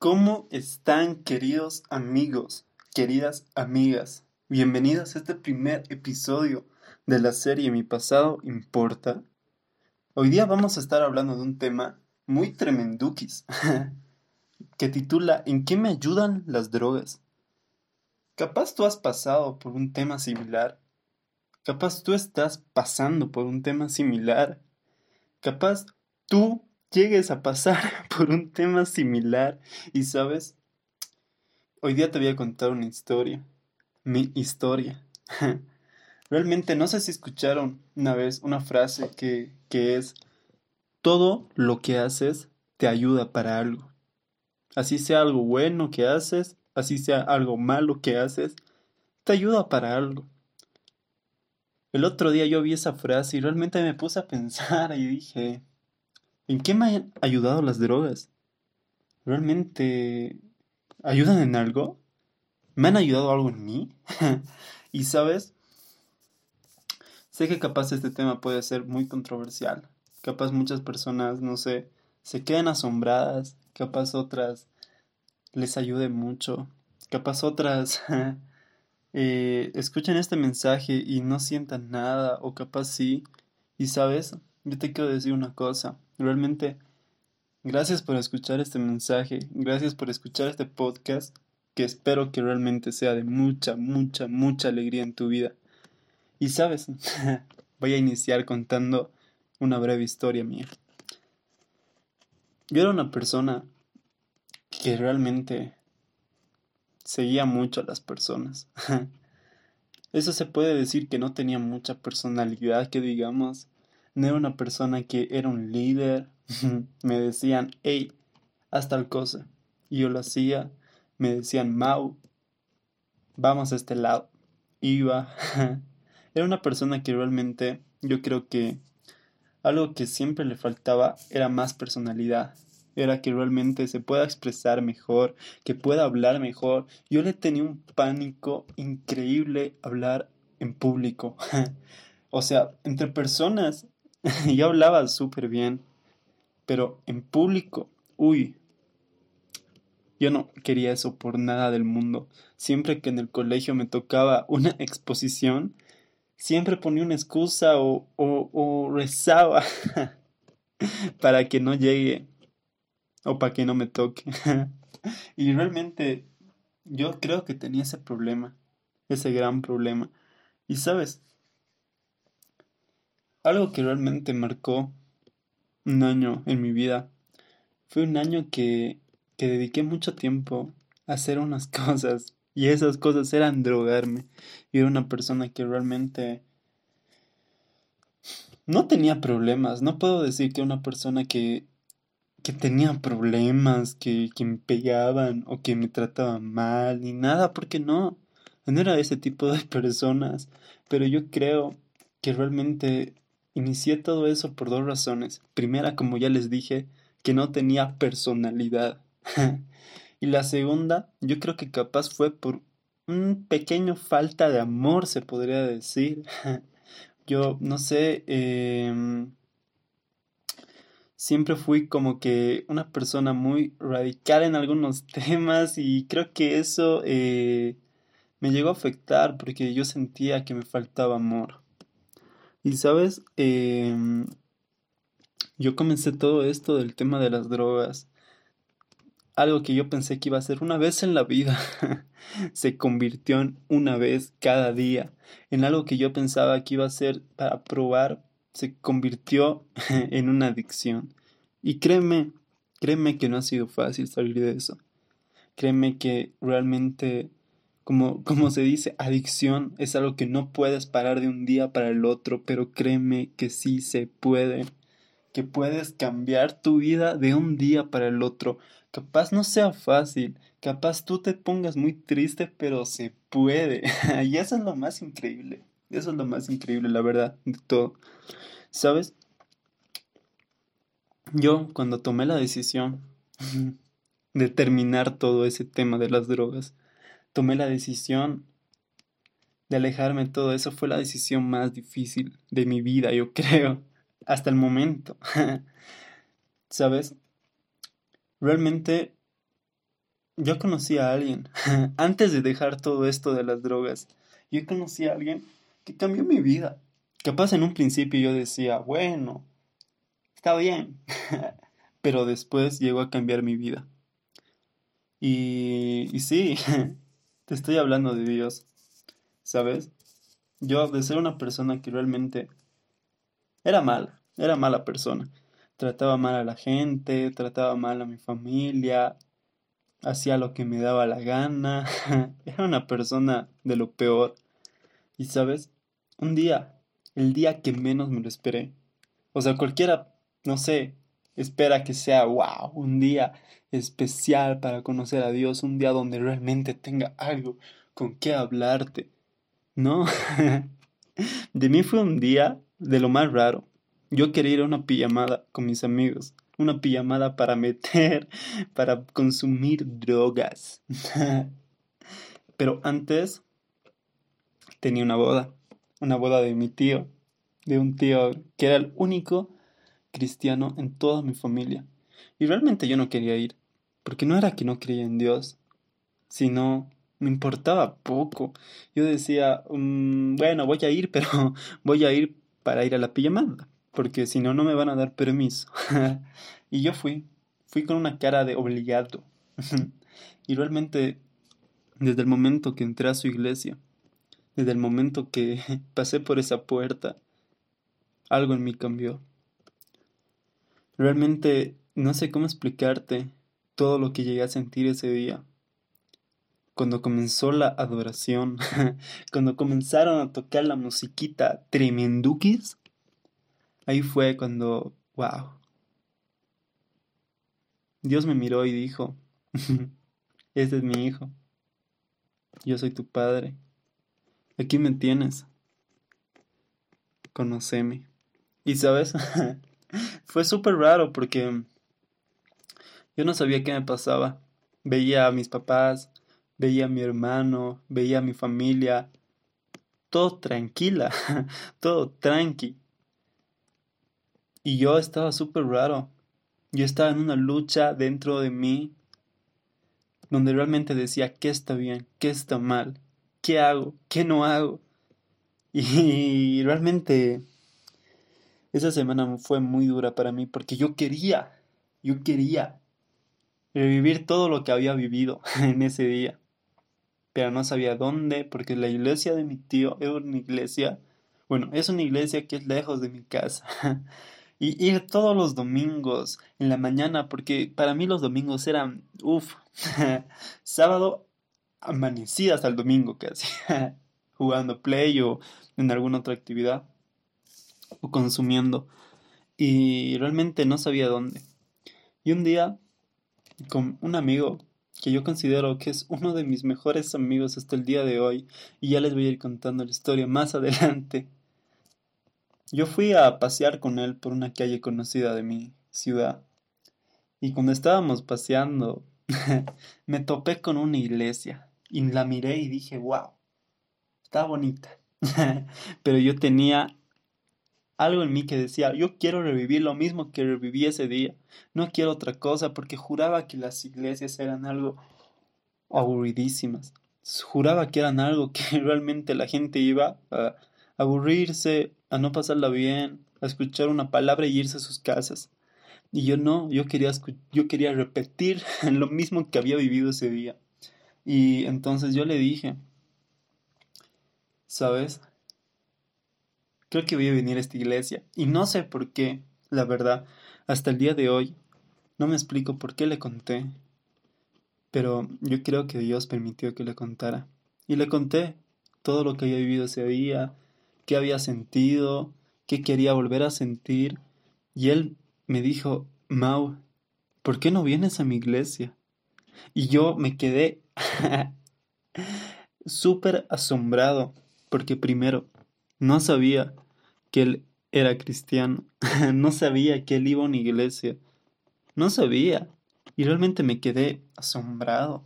¿Cómo están queridos amigos, queridas amigas? Bienvenidos a este primer episodio de la serie Mi pasado importa. Hoy día vamos a estar hablando de un tema muy tremendukis que titula ¿En qué me ayudan las drogas? Capaz tú has pasado por un tema similar. Capaz tú estás pasando por un tema similar. Capaz tú llegues a pasar por un tema similar y sabes, hoy día te voy a contar una historia, mi historia. Realmente no sé si escucharon una vez una frase que, que es, todo lo que haces te ayuda para algo. Así sea algo bueno que haces, así sea algo malo que haces, te ayuda para algo. El otro día yo vi esa frase y realmente me puse a pensar y dije, ¿En qué me han ayudado las drogas? ¿Realmente ayudan en algo? ¿Me han ayudado algo en mí? y sabes, sé que capaz este tema puede ser muy controversial. Capaz muchas personas, no sé, se queden asombradas. Capaz otras les ayude mucho. Capaz otras eh, escuchen este mensaje y no sientan nada. O capaz sí. Y sabes, yo te quiero decir una cosa. Realmente, gracias por escuchar este mensaje, gracias por escuchar este podcast, que espero que realmente sea de mucha, mucha, mucha alegría en tu vida. Y sabes, voy a iniciar contando una breve historia mía. Yo era una persona que realmente seguía mucho a las personas. Eso se puede decir que no tenía mucha personalidad, que digamos, no era una persona que era un líder. me decían, hey, haz tal cosa. Y yo lo hacía. Me decían, Mau, vamos a este lado. Iba. era una persona que realmente yo creo que algo que siempre le faltaba era más personalidad. Era que realmente se pueda expresar mejor, que pueda hablar mejor. Yo le tenía un pánico increíble hablar en público. o sea, entre personas yo hablaba súper bien, pero en público, uy, yo no quería eso por nada del mundo. Siempre que en el colegio me tocaba una exposición, siempre ponía una excusa o, o, o rezaba para que no llegue o para que no me toque. y realmente yo creo que tenía ese problema, ese gran problema. Y sabes, algo que realmente marcó un año en mi vida fue un año que, que dediqué mucho tiempo a hacer unas cosas y esas cosas eran drogarme. Y era una persona que realmente no tenía problemas. No puedo decir que una persona que, que tenía problemas, que, que me pegaban o que me trataban mal, ni nada, porque no. No era ese tipo de personas. Pero yo creo que realmente Inicié todo eso por dos razones. Primera, como ya les dije, que no tenía personalidad. y la segunda, yo creo que capaz fue por un pequeño falta de amor, se podría decir. yo, no sé, em, siempre fui como que una persona muy radical en algunos temas y creo que eso eh, me llegó a afectar porque yo sentía que me faltaba amor. Y sabes, em, yo comencé todo esto del tema de las drogas. Algo que yo pensé que iba a ser una vez en la vida, se convirtió en una vez cada día. En algo que yo pensaba que iba a ser para probar, se convirtió en una adicción. Y créeme, créeme que no ha sido fácil salir de eso. Créeme que realmente como, como se dice, adicción es algo que no puedes parar de un día para el otro, pero créeme que sí se puede, que puedes cambiar tu vida de un día para el otro. Capaz no sea fácil, capaz tú te pongas muy triste, pero se puede. y eso es lo más increíble, eso es lo más increíble, la verdad, de todo. ¿Sabes? Yo cuando tomé la decisión de terminar todo ese tema de las drogas, tomé la decisión de alejarme de todo eso. Fue la decisión más difícil de mi vida, yo creo, hasta el momento. ¿Sabes? Realmente yo conocí a alguien, antes de dejar todo esto de las drogas, yo conocí a alguien que cambió mi vida. Capaz en un principio yo decía, bueno, está bien, pero después llegó a cambiar mi vida. Y, y sí, te estoy hablando de Dios, ¿sabes? Yo de ser una persona que realmente era mala, era mala persona. Trataba mal a la gente, trataba mal a mi familia, hacía lo que me daba la gana. Era una persona de lo peor. Y sabes, un día, el día que menos me lo esperé. O sea, cualquiera, no sé, espera que sea, wow, un día especial para conocer a Dios, un día donde realmente tenga algo con qué hablarte. No, de mí fue un día de lo más raro. Yo quería ir a una pijamada con mis amigos una pijamada para meter, para consumir drogas. Pero antes tenía una boda, una boda de mi tío, de un tío que era el único cristiano en toda mi familia. Y realmente yo no quería ir, porque no era que no creía en Dios, sino me importaba poco. Yo decía, mm, bueno, voy a ir, pero voy a ir para ir a la pijamada porque si no, no me van a dar permiso. y yo fui, fui con una cara de obligado. y realmente, desde el momento que entré a su iglesia, desde el momento que pasé por esa puerta, algo en mí cambió. Realmente no sé cómo explicarte todo lo que llegué a sentir ese día. Cuando comenzó la adoración, cuando comenzaron a tocar la musiquita tremendukis, Ahí fue cuando, wow. Dios me miró y dijo, este es mi hijo, yo soy tu padre, aquí me tienes, conoceme. Y sabes, fue súper raro porque yo no sabía qué me pasaba. Veía a mis papás, veía a mi hermano, veía a mi familia, todo tranquila, todo tranqui. Y yo estaba súper raro. Yo estaba en una lucha dentro de mí donde realmente decía qué está bien, qué está mal, qué hago, qué no hago. Y realmente esa semana fue muy dura para mí porque yo quería, yo quería revivir todo lo que había vivido en ese día. Pero no sabía dónde porque la iglesia de mi tío es una iglesia, bueno, es una iglesia que es lejos de mi casa. y ir todos los domingos en la mañana, porque para mí los domingos eran, uff, sábado amanecida hasta el domingo casi, jugando play o en alguna otra actividad o consumiendo. Y realmente no sabía dónde. Y un día, con un amigo que yo considero que es uno de mis mejores amigos hasta el día de hoy, y ya les voy a ir contando la historia más adelante, yo fui a pasear con él por una calle conocida de mi ciudad. Y cuando estábamos paseando, me topé con una iglesia y la miré y dije, wow, está bonita. Pero yo tenía algo en mí que decía, yo quiero revivir lo mismo que reviví ese día. No quiero otra cosa porque juraba que las iglesias eran algo aburridísimas. Juraba que eran algo que realmente la gente iba a aburrirse, a no pasarla bien, a escuchar una palabra y irse a sus casas. Y yo no, yo quería, yo quería repetir lo mismo que había vivido ese día. Y entonces yo le dije, ¿sabes? Creo que voy a venir a esta iglesia. Y no sé por qué, la verdad, hasta el día de hoy, no me explico por qué le conté. Pero yo creo que Dios permitió que le contara. Y le conté todo lo que había vivido ese día, qué había sentido, qué quería volver a sentir. Y él me dijo, Mau, ¿por qué no vienes a mi iglesia? Y yo me quedé súper asombrado, porque primero, no sabía que él era cristiano, no sabía que él iba a una iglesia, no sabía, y realmente me quedé asombrado.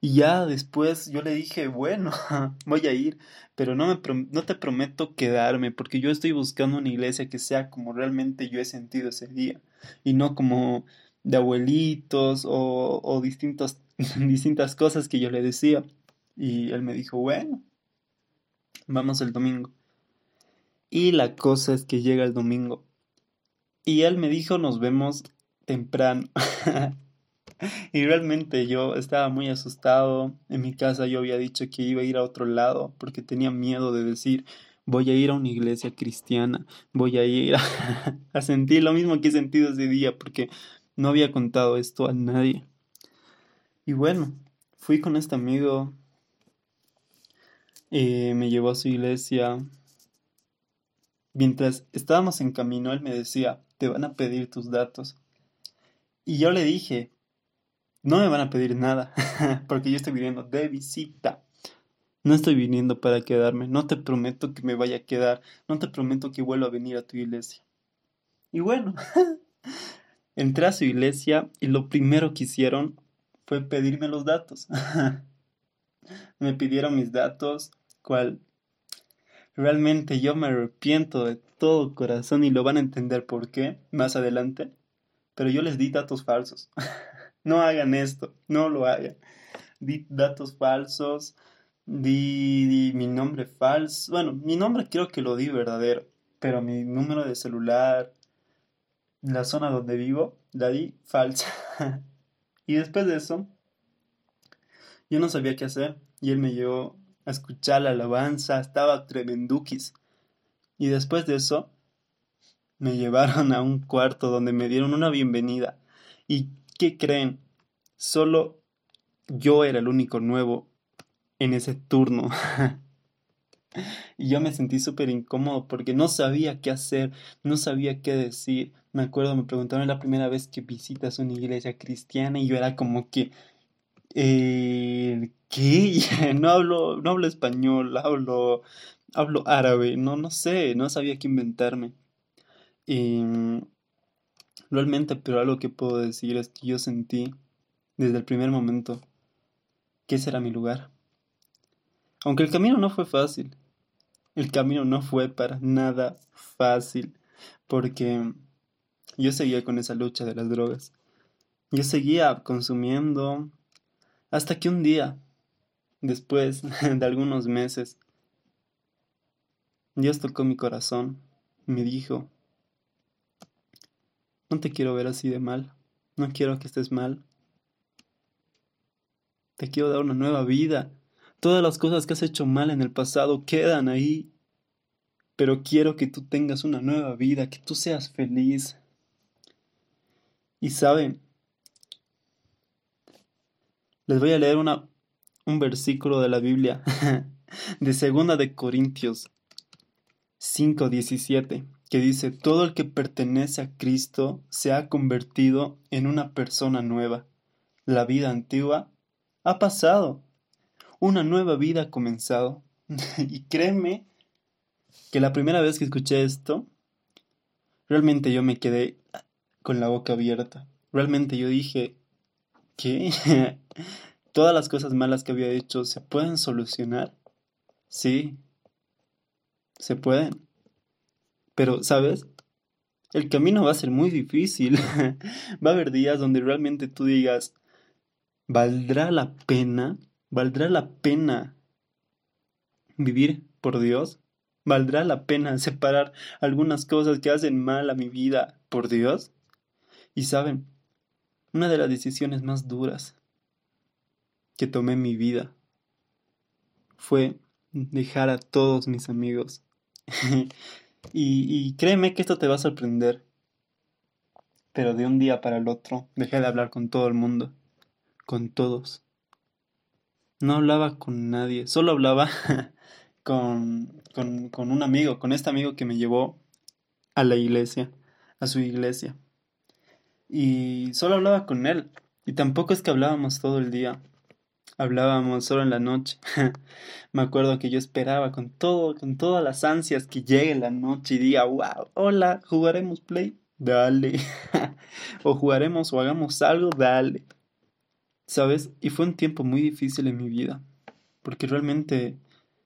Y ya después yo le dije, bueno, voy a ir, pero no, te prometo quedarme, porque yo estoy buscando una iglesia que sea como realmente yo he sentido ese día, y no como de abuelitos o, o distintas cosas que yo le decía. Y él me dijo, bueno, vamos el domingo. Y la cosa es que llega el domingo. Y él me dijo, nos vemos temprano. y realmente yo estaba muy asustado. En mi casa yo había dicho que iba a ir a otro lado porque tenía miedo de decir, voy a ir a una iglesia cristiana, voy a ir a, sentir lo mismo que he sentido ese día porque no había contado esto a nadie. Y bueno, fui con este amigo, eh, me llevó a su iglesia. Mientras estábamos en camino, él me decía, te van a pedir tus datos. Y yo le dije, no me van a pedir nada, porque yo estoy viniendo de visita. No estoy viniendo para quedarme, no te prometo que me vaya a quedar, no te prometo que vuelva a venir a tu iglesia. Y bueno, entré a su iglesia y lo primero que hicieron fue pedirme los datos. me pidieron mis datos, cual realmente yo me arrepiento de todo corazón y lo van a entender por qué más adelante, pero yo les di datos falsos. no hagan esto, no lo hagan. Di datos falsos, di, mi nombre falso. Bueno, mi nombre creo que lo di verdadero, pero mi número de celular, la zona donde vivo, la di falsa. y después de eso, yo no sabía qué hacer y él me llevó a escuchar la alabanza, estaba tremendukis. Y después de eso, me llevaron a un cuarto donde me dieron una bienvenida. ¿Y qué creen? Solo yo era el único nuevo en ese turno. y yo me sentí súper incómodo porque no sabía qué hacer, no sabía qué decir. Me acuerdo, me preguntaron la primera vez que visitas una iglesia cristiana y yo era como que, eh, ¿qué? no hablo, no hablo español, hablo, hablo árabe, no, no sé, no sabía qué inventarme. Y realmente, pero algo que puedo decir es que yo sentí desde el primer momento que ese era mi lugar. Aunque el camino no fue fácil, el camino no fue para nada fácil, porque yo seguía con esa lucha de las drogas. Yo seguía consumiendo hasta que un día, después de algunos meses, Dios tocó mi corazón, me dijo, no te quiero ver así de mal. No quiero que estés mal. Te quiero dar una nueva vida. Todas las cosas que has hecho mal en el pasado quedan ahí. Pero quiero que tú tengas una nueva vida, que tú seas feliz. Y saben, les voy a leer una, un versículo de la Biblia, de Segunda de Corintios 5:17 que dice, todo el que pertenece a Cristo se ha convertido en una persona nueva. La vida antigua ha pasado, una nueva vida ha comenzado. y créeme que la primera vez que escuché esto, realmente yo me quedé con la boca abierta. Realmente yo dije, ¿qué? Todas las cosas malas que había hecho se pueden solucionar. Sí, se pueden. Pero, ¿sabes? El camino va a ser muy difícil. va a haber días donde realmente tú digas, ¿valdrá la pena? ¿Valdrá la pena vivir por Dios? ¿Valdrá la pena separar algunas cosas que hacen mal a mi vida por Dios? Y saben, una de las decisiones más duras que tomé mi vida fue dejar a todos mis amigos. Y, créeme que esto te va a sorprender. Pero de un día para el otro dejé de hablar con todo el mundo, con todos. No hablaba con nadie, solo hablaba con, con, con un amigo, con este amigo que me llevó a la iglesia, a su iglesia. Y solo hablaba con él. Y tampoco es que hablábamos todo el día hablábamos solo en la noche. Me acuerdo que yo esperaba con todo, con todas las ansias que llegue la noche y diga, wow, hola, jugaremos play, dale. o jugaremos o hagamos algo, dale. ¿Sabes? Y fue un tiempo muy difícil en mi vida. Porque realmente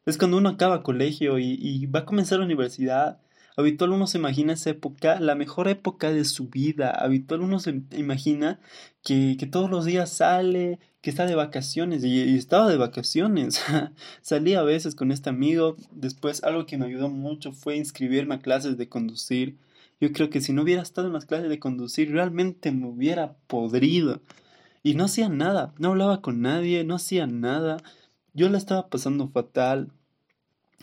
es cuando uno acaba colegio y, y va a comenzar la universidad. Habitual uno se imagina esa época, la mejor época de su vida. Habitual uno se imagina que, todos los días sale, que está de vacaciones. Y, estaba de vacaciones. Salí a veces con este amigo. Después algo que me ayudó mucho fue inscribirme a clases de conducir. Yo creo que si no hubiera estado en las clases de conducir, realmente me hubiera podrido. Y no hacía nada, no hablaba con nadie, no hacía nada. Yo la estaba pasando fatal,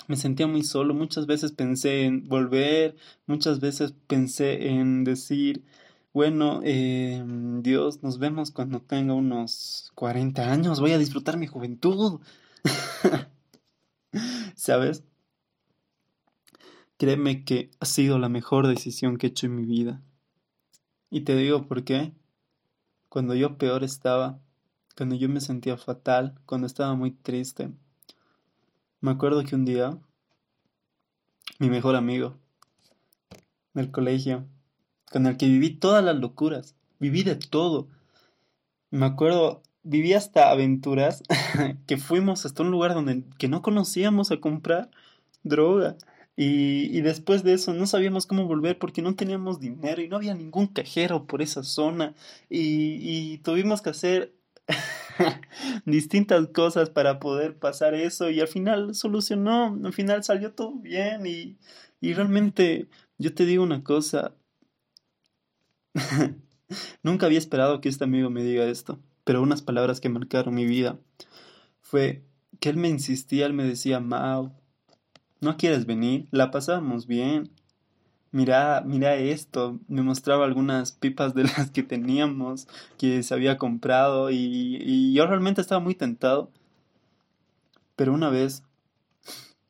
me sentía muy solo, muchas veces pensé en volver, muchas veces pensé en decir, bueno, eh, Dios, nos vemos cuando tenga unos 40 años, voy a disfrutar mi juventud. ¿Sabes? Créeme que ha sido la mejor decisión que he hecho en mi vida. Y te digo por qué. Cuando yo peor estaba, cuando yo me sentía fatal, cuando estaba muy triste, me acuerdo que un día mi mejor amigo del colegio, con el que viví todas las locuras, viví de todo. Me acuerdo, viví hasta aventuras que fuimos hasta un lugar donde que no conocíamos a comprar droga. Y, y, después de eso no sabíamos cómo volver porque no teníamos dinero y no había ningún cajero por esa zona. Y, y tuvimos que hacer distintas cosas para poder pasar eso y al final solucionó, al final salió todo bien y, y realmente yo te digo una cosa, nunca había esperado que este amigo me diga esto, pero unas palabras que marcaron mi vida fue que él me insistía, él me decía, Mau, ¿no quieres venir? La pasábamos bien mira, mira esto, me mostraba algunas pipas de las que teníamos, que se había comprado y, yo realmente estaba muy tentado. Pero una vez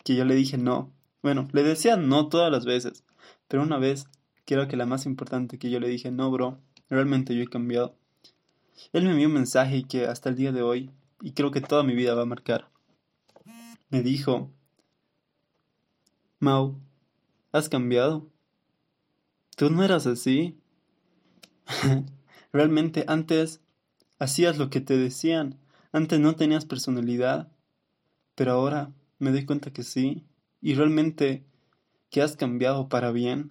que yo le dije no, bueno, le decía no todas las veces, pero una vez, creo que la más importante que yo le dije no, bro, realmente yo he cambiado. Él me envió un mensaje que hasta el día de hoy, y creo que toda mi vida va a marcar. Me dijo, Mau, has cambiado. Tú no eras así. Realmente antes hacías lo que te decían. Antes no tenías personalidad. Pero ahora me doy cuenta que sí. Y realmente que has cambiado para bien.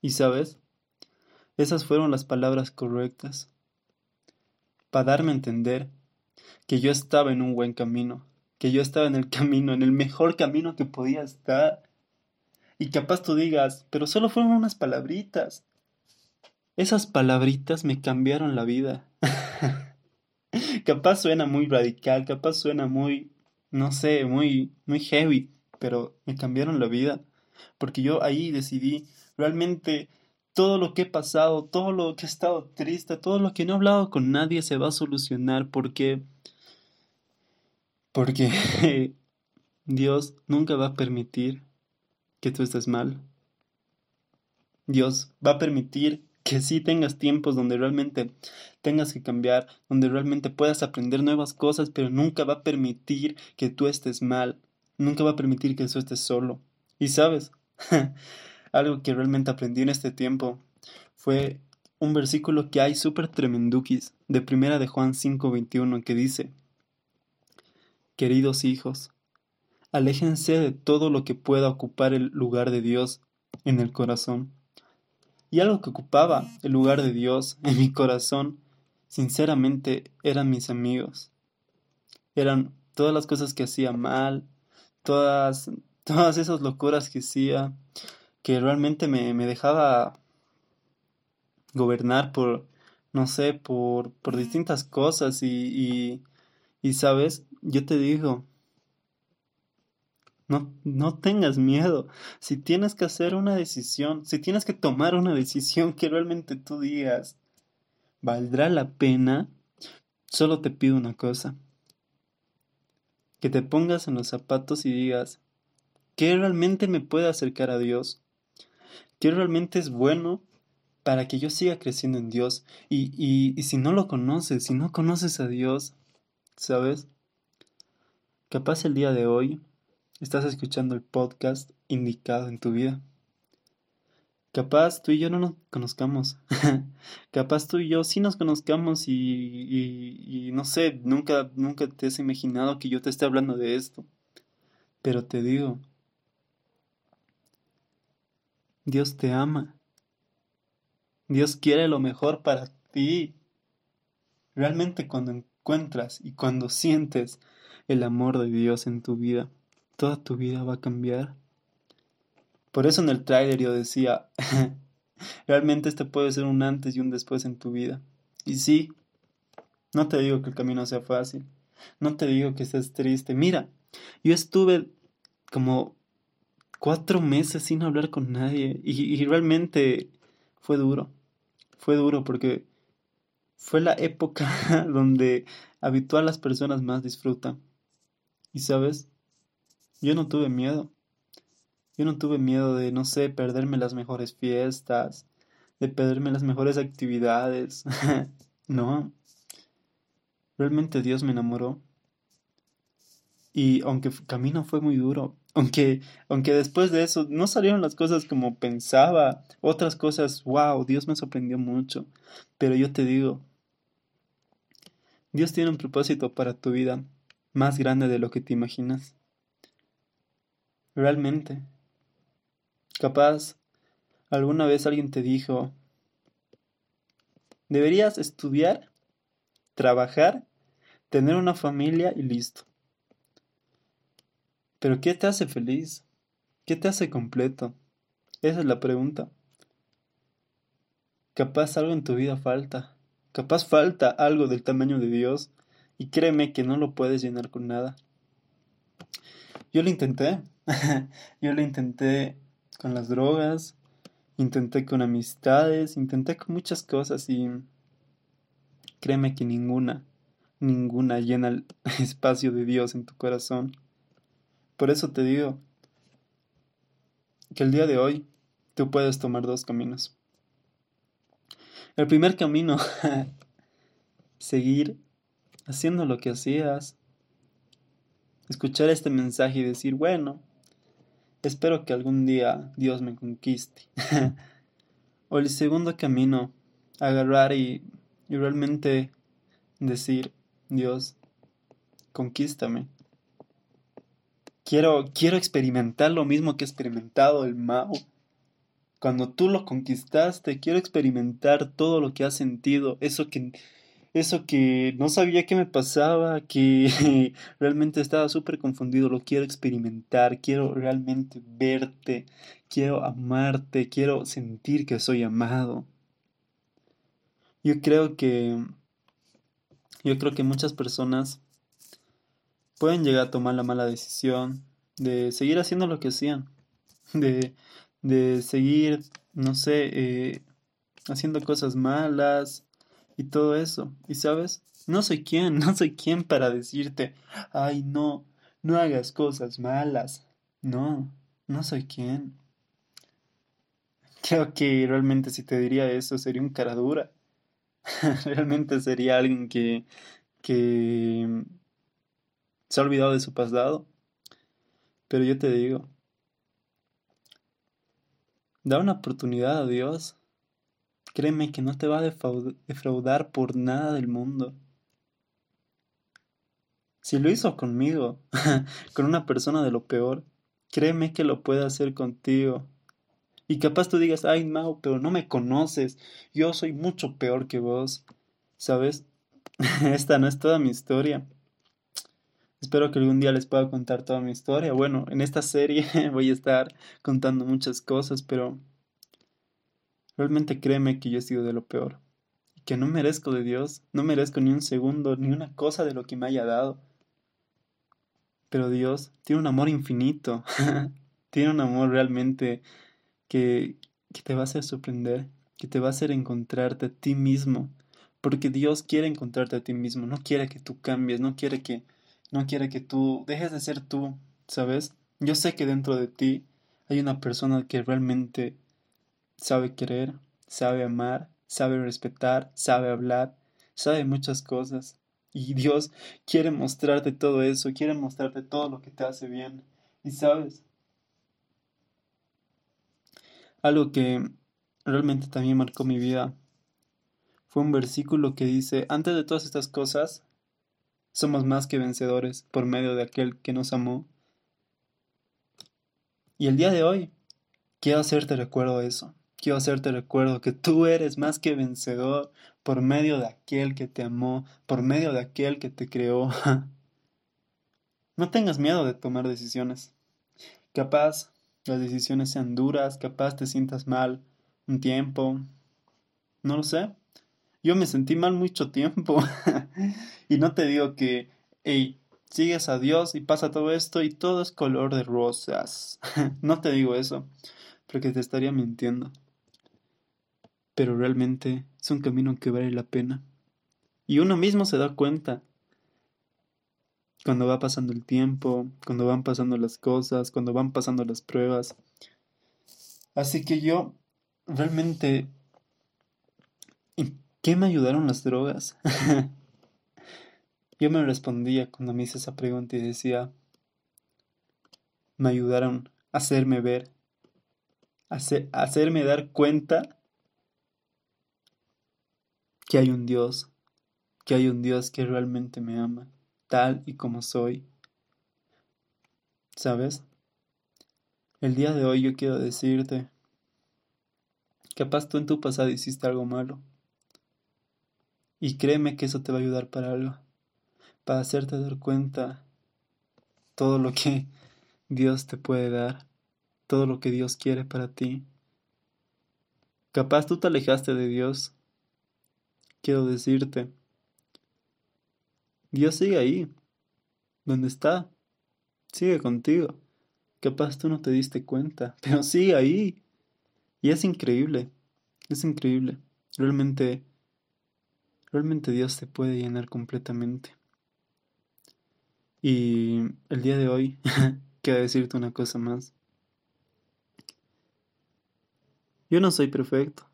Y sabes, esas fueron las palabras correctas. Para darme a entender que yo estaba en un buen camino. Que yo estaba en el camino, en el mejor camino que podía estar. Y capaz tú digas, pero solo fueron unas palabritas. Esas palabritas me cambiaron la vida. capaz suena muy radical, capaz suena muy, no sé, muy, muy heavy, pero me cambiaron la vida. Porque yo ahí decidí realmente todo lo que he pasado, todo lo que he estado triste, todo lo que no he hablado con nadie se va a solucionar porque porque Dios nunca va a permitir que tú estés mal. Dios va a permitir que sí tengas tiempos donde realmente tengas que cambiar, donde realmente puedas aprender nuevas cosas, pero nunca va a permitir que tú estés mal, nunca va a permitir que tú estés solo. Y sabes, algo que realmente aprendí en este tiempo fue un versículo que hay súper tremenduquis de primera de Juan 5:21 que dice, Queridos hijos, Aléjense de todo lo que pueda ocupar el lugar de Dios en el corazón. Y algo que ocupaba el lugar de Dios en mi corazón, sinceramente, eran mis amigos. Eran todas las cosas que hacía mal, todas, todas esas locuras que hacía, que realmente me, me dejaba gobernar por, no sé, por, por distintas cosas y, y, y, sabes, yo te digo, no, no tengas miedo. Si tienes que hacer una decisión, si tienes que tomar una decisión que realmente tú digas, ¿valdrá la pena? Solo te pido una cosa. Que te pongas en los zapatos y digas, ¿qué realmente me puede acercar a Dios? ¿Qué realmente es bueno para que yo siga creciendo en Dios? Y, y, y si no lo conoces, si no conoces a Dios, ¿sabes? Capaz el día de hoy estás escuchando el podcast indicado en tu vida. Capaz tú y yo no nos conozcamos. Capaz tú y yo sí nos conozcamos y, y, no sé, nunca, nunca te has imaginado que yo te esté hablando de esto. Pero te digo, Dios te ama. Dios quiere lo mejor para ti. Realmente cuando encuentras y cuando sientes el amor de Dios en tu vida, toda tu vida va a cambiar. Por eso en el trailer yo decía, realmente este puede ser un antes y un después en tu vida. Y sí, no te digo que el camino sea fácil, no te digo que estés triste. Mira, yo estuve como cuatro meses sin hablar con nadie y, realmente fue duro, fue duro porque fue la época donde habitual las personas más disfrutan. Y sabes, yo no tuve miedo. Yo no tuve miedo de, no sé, perderme las mejores fiestas, de perderme las mejores actividades. no. Realmente Dios me enamoró. Y aunque el camino fue muy duro, aunque, aunque después de eso no salieron las cosas como pensaba, otras cosas, wow, Dios me sorprendió mucho. Pero yo te digo, Dios tiene un propósito para tu vida más grande de lo que te imaginas. Realmente. Capaz, alguna vez alguien te dijo, deberías estudiar, trabajar, tener una familia y listo. Pero ¿qué te hace feliz? ¿Qué te hace completo? Esa es la pregunta. Capaz algo en tu vida falta. Capaz falta algo del tamaño de Dios y créeme que no lo puedes llenar con nada. Yo lo intenté. Yo lo intenté con las drogas, intenté con amistades, intenté con muchas cosas y créeme que ninguna, ninguna llena el espacio de Dios en tu corazón. Por eso te digo que el día de hoy tú puedes tomar dos caminos. El primer camino, seguir haciendo lo que hacías, escuchar este mensaje y decir, bueno, Espero que algún día Dios me conquiste. o el segundo camino, agarrar y, realmente decir, Dios, conquístame. Quiero, quiero experimentar lo mismo que he experimentado el Mao. Cuando tú lo conquistaste, quiero experimentar todo lo que has sentido, eso que eso que no sabía qué me pasaba, que realmente estaba súper confundido, lo quiero experimentar, quiero realmente verte, quiero amarte, quiero sentir que soy amado. Yo creo que yo creo que muchas personas pueden llegar a tomar la mala decisión de seguir haciendo lo que hacían, de, de seguir, no sé, eh, haciendo cosas malas, y todo eso. Y sabes, no soy quien, no soy quien para decirte, ay no, no hagas cosas malas. No, no soy quien. Creo que realmente si te diría eso sería un cara dura. realmente sería alguien que, que se ha olvidado de su pasado. Pero yo te digo, da una oportunidad a Dios. Créeme que no te va a defraudar por nada del mundo. Si lo hizo conmigo, con una persona de lo peor, créeme que lo puede hacer contigo. Y capaz tú digas, ay, Mau, pero no me conoces, yo soy mucho peor que vos. ¿Sabes? Esta no es toda mi historia. Espero que algún día les pueda contar toda mi historia. Bueno, en esta serie voy a estar contando muchas cosas, pero Realmente créeme que yo he sido de lo peor. Y que no merezco de Dios, no merezco ni un segundo, ni una cosa de lo que me haya dado. Pero Dios tiene un amor infinito. tiene un amor realmente que, que te va a hacer sorprender, que te va a hacer encontrarte a ti mismo. Porque Dios quiere encontrarte a ti mismo, no quiere que tú cambies, no quiere que, no quiere que tú dejes de ser tú, ¿sabes? Yo sé que dentro de ti hay una persona que realmente sabe querer, sabe amar, sabe respetar, sabe hablar, sabe muchas cosas. Y Dios quiere mostrarte todo eso, quiere mostrarte todo lo que te hace bien. Y sabes, algo que realmente también marcó mi vida fue un versículo que dice, antes de todas estas cosas, somos más que vencedores por medio de aquel que nos amó. Y el día de hoy, quiero hacerte recuerdo eso. Quiero hacerte recuerdo que tú eres más que vencedor por medio de aquel que te amó, por medio de aquel que te creó. No tengas miedo de tomar decisiones. Capaz las decisiones sean duras, capaz te sientas mal un tiempo. No lo sé. Yo me sentí mal mucho tiempo. y no te digo que, hey, sigues a Dios y pasa todo esto y todo es color de rosas. no te digo eso, porque te estaría mintiendo. Pero realmente es un camino que vale la pena. Y uno mismo se da cuenta cuando va pasando el tiempo, cuando van pasando las cosas, cuando van pasando las pruebas. Así que yo realmente... ¿En qué me ayudaron las drogas? yo me respondía cuando me hice esa pregunta y decía, me ayudaron a hacerme ver, a hacerme dar cuenta que hay un Dios, que hay un Dios que realmente me ama tal y como soy. ¿Sabes? El día de hoy yo quiero decirte, capaz tú en tu pasado hiciste algo malo. Y créeme que eso te va a ayudar para algo, para hacerte dar cuenta todo lo que Dios te puede dar, todo lo que Dios quiere para ti. Capaz tú te alejaste de Dios. Quiero decirte, Dios sigue ahí, donde está, sigue contigo. Capaz tú no te diste cuenta, pero sigue ahí. Y es increíble, es increíble. Realmente, realmente Dios te puede llenar completamente. Y el día de hoy, quiero decirte una cosa más. Yo no soy perfecto.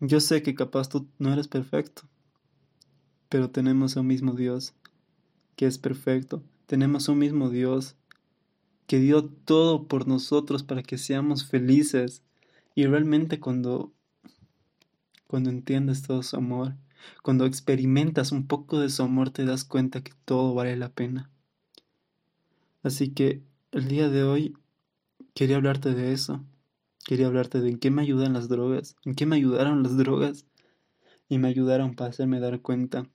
Yo sé que capaz tú no eres perfecto pero tenemos un mismo Dios que es perfecto. Tenemos un mismo Dios que dio todo por nosotros para que seamos felices. Y realmente cuando, cuando entiendes todo su amor, cuando experimentas un poco de su amor, te das cuenta que todo vale la pena. Así que el día de hoy quería hablarte de eso. Quería hablarte de en qué me ayudan las drogas, en qué me ayudaron las drogas y me ayudaron para hacerme dar cuenta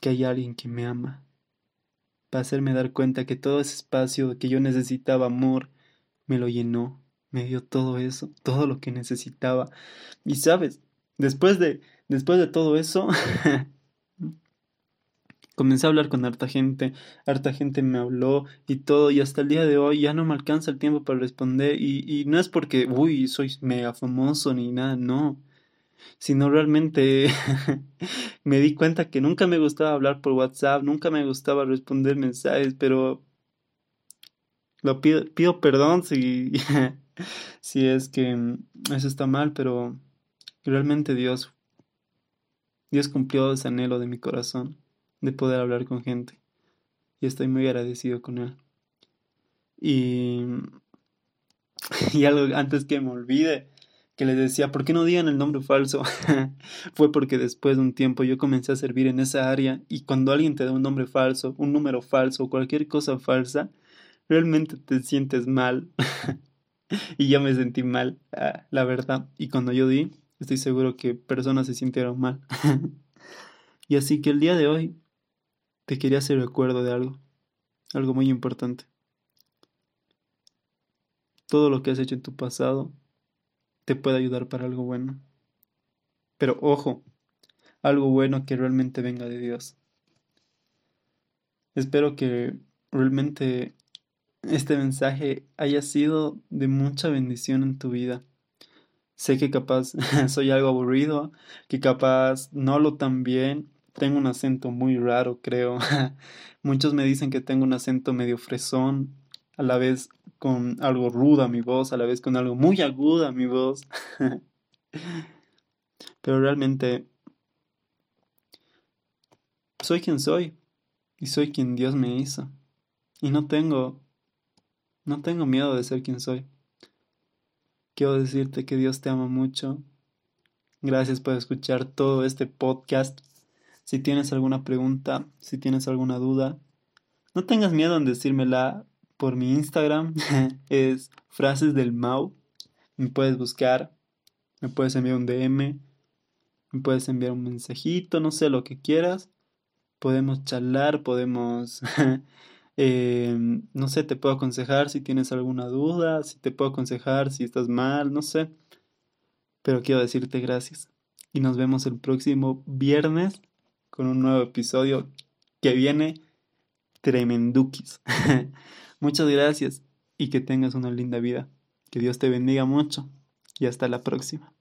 que hay alguien que me ama, para hacerme dar cuenta que todo ese espacio que yo necesitaba amor, me lo llenó, me dio todo eso, todo lo que necesitaba. Y sabes, después de, después de todo eso, comencé a hablar con harta gente, harta gente me habló y todo, y hasta el día de hoy ya no me alcanza el tiempo para responder, y, y no es porque, uy, soy mega famoso ni nada, no sino realmente me di cuenta que nunca me gustaba hablar por WhatsApp, nunca me gustaba responder mensajes, pero lo pido, pido perdón si, si es que eso está mal, pero realmente Dios, Dios cumplió ese anhelo de mi corazón de poder hablar con gente y estoy muy agradecido con él. Y, y algo antes que me olvide, que les decía, ¿por qué no digan el nombre falso? Fue porque después de un tiempo yo comencé a servir en esa área y cuando alguien te da un nombre falso, un número falso, cualquier cosa falsa, realmente te sientes mal. y yo me sentí mal, ah, la verdad. Y cuando yo di, estoy seguro que personas se sintieron mal. y así que el día de hoy te quería hacer recuerdo de algo, algo muy importante. Todo lo que has hecho en tu pasado te puede ayudar para algo bueno. Pero ojo, algo bueno que realmente venga de Dios. Espero que realmente este mensaje haya sido de mucha bendición en tu vida. Sé que capaz soy algo aburrido, que capaz no lo tan bien, tengo un acento muy raro, creo. Muchos me dicen que tengo un acento medio fresón, a la vez con algo ruda mi voz, a la vez con algo muy aguda mi voz. Pero realmente soy quien soy y soy quien Dios me hizo. Y no tengo no tengo miedo de ser quien soy. Quiero decirte que Dios te ama mucho. Gracias por escuchar todo este podcast. Si tienes alguna pregunta, si tienes alguna duda, no tengas miedo en decírmela por mi Instagram, es frases del Mau. Me puedes buscar, me puedes enviar un DM, me puedes enviar un mensajito, no sé, lo que quieras. Podemos charlar, podemos, eh, no sé, te puedo aconsejar si tienes alguna duda, si te puedo aconsejar si estás mal, no sé. Pero quiero decirte gracias. Y nos vemos el próximo viernes con un nuevo episodio que viene tremendukis. Muchas gracias y que tengas una linda vida. Que Dios te bendiga mucho y hasta la próxima.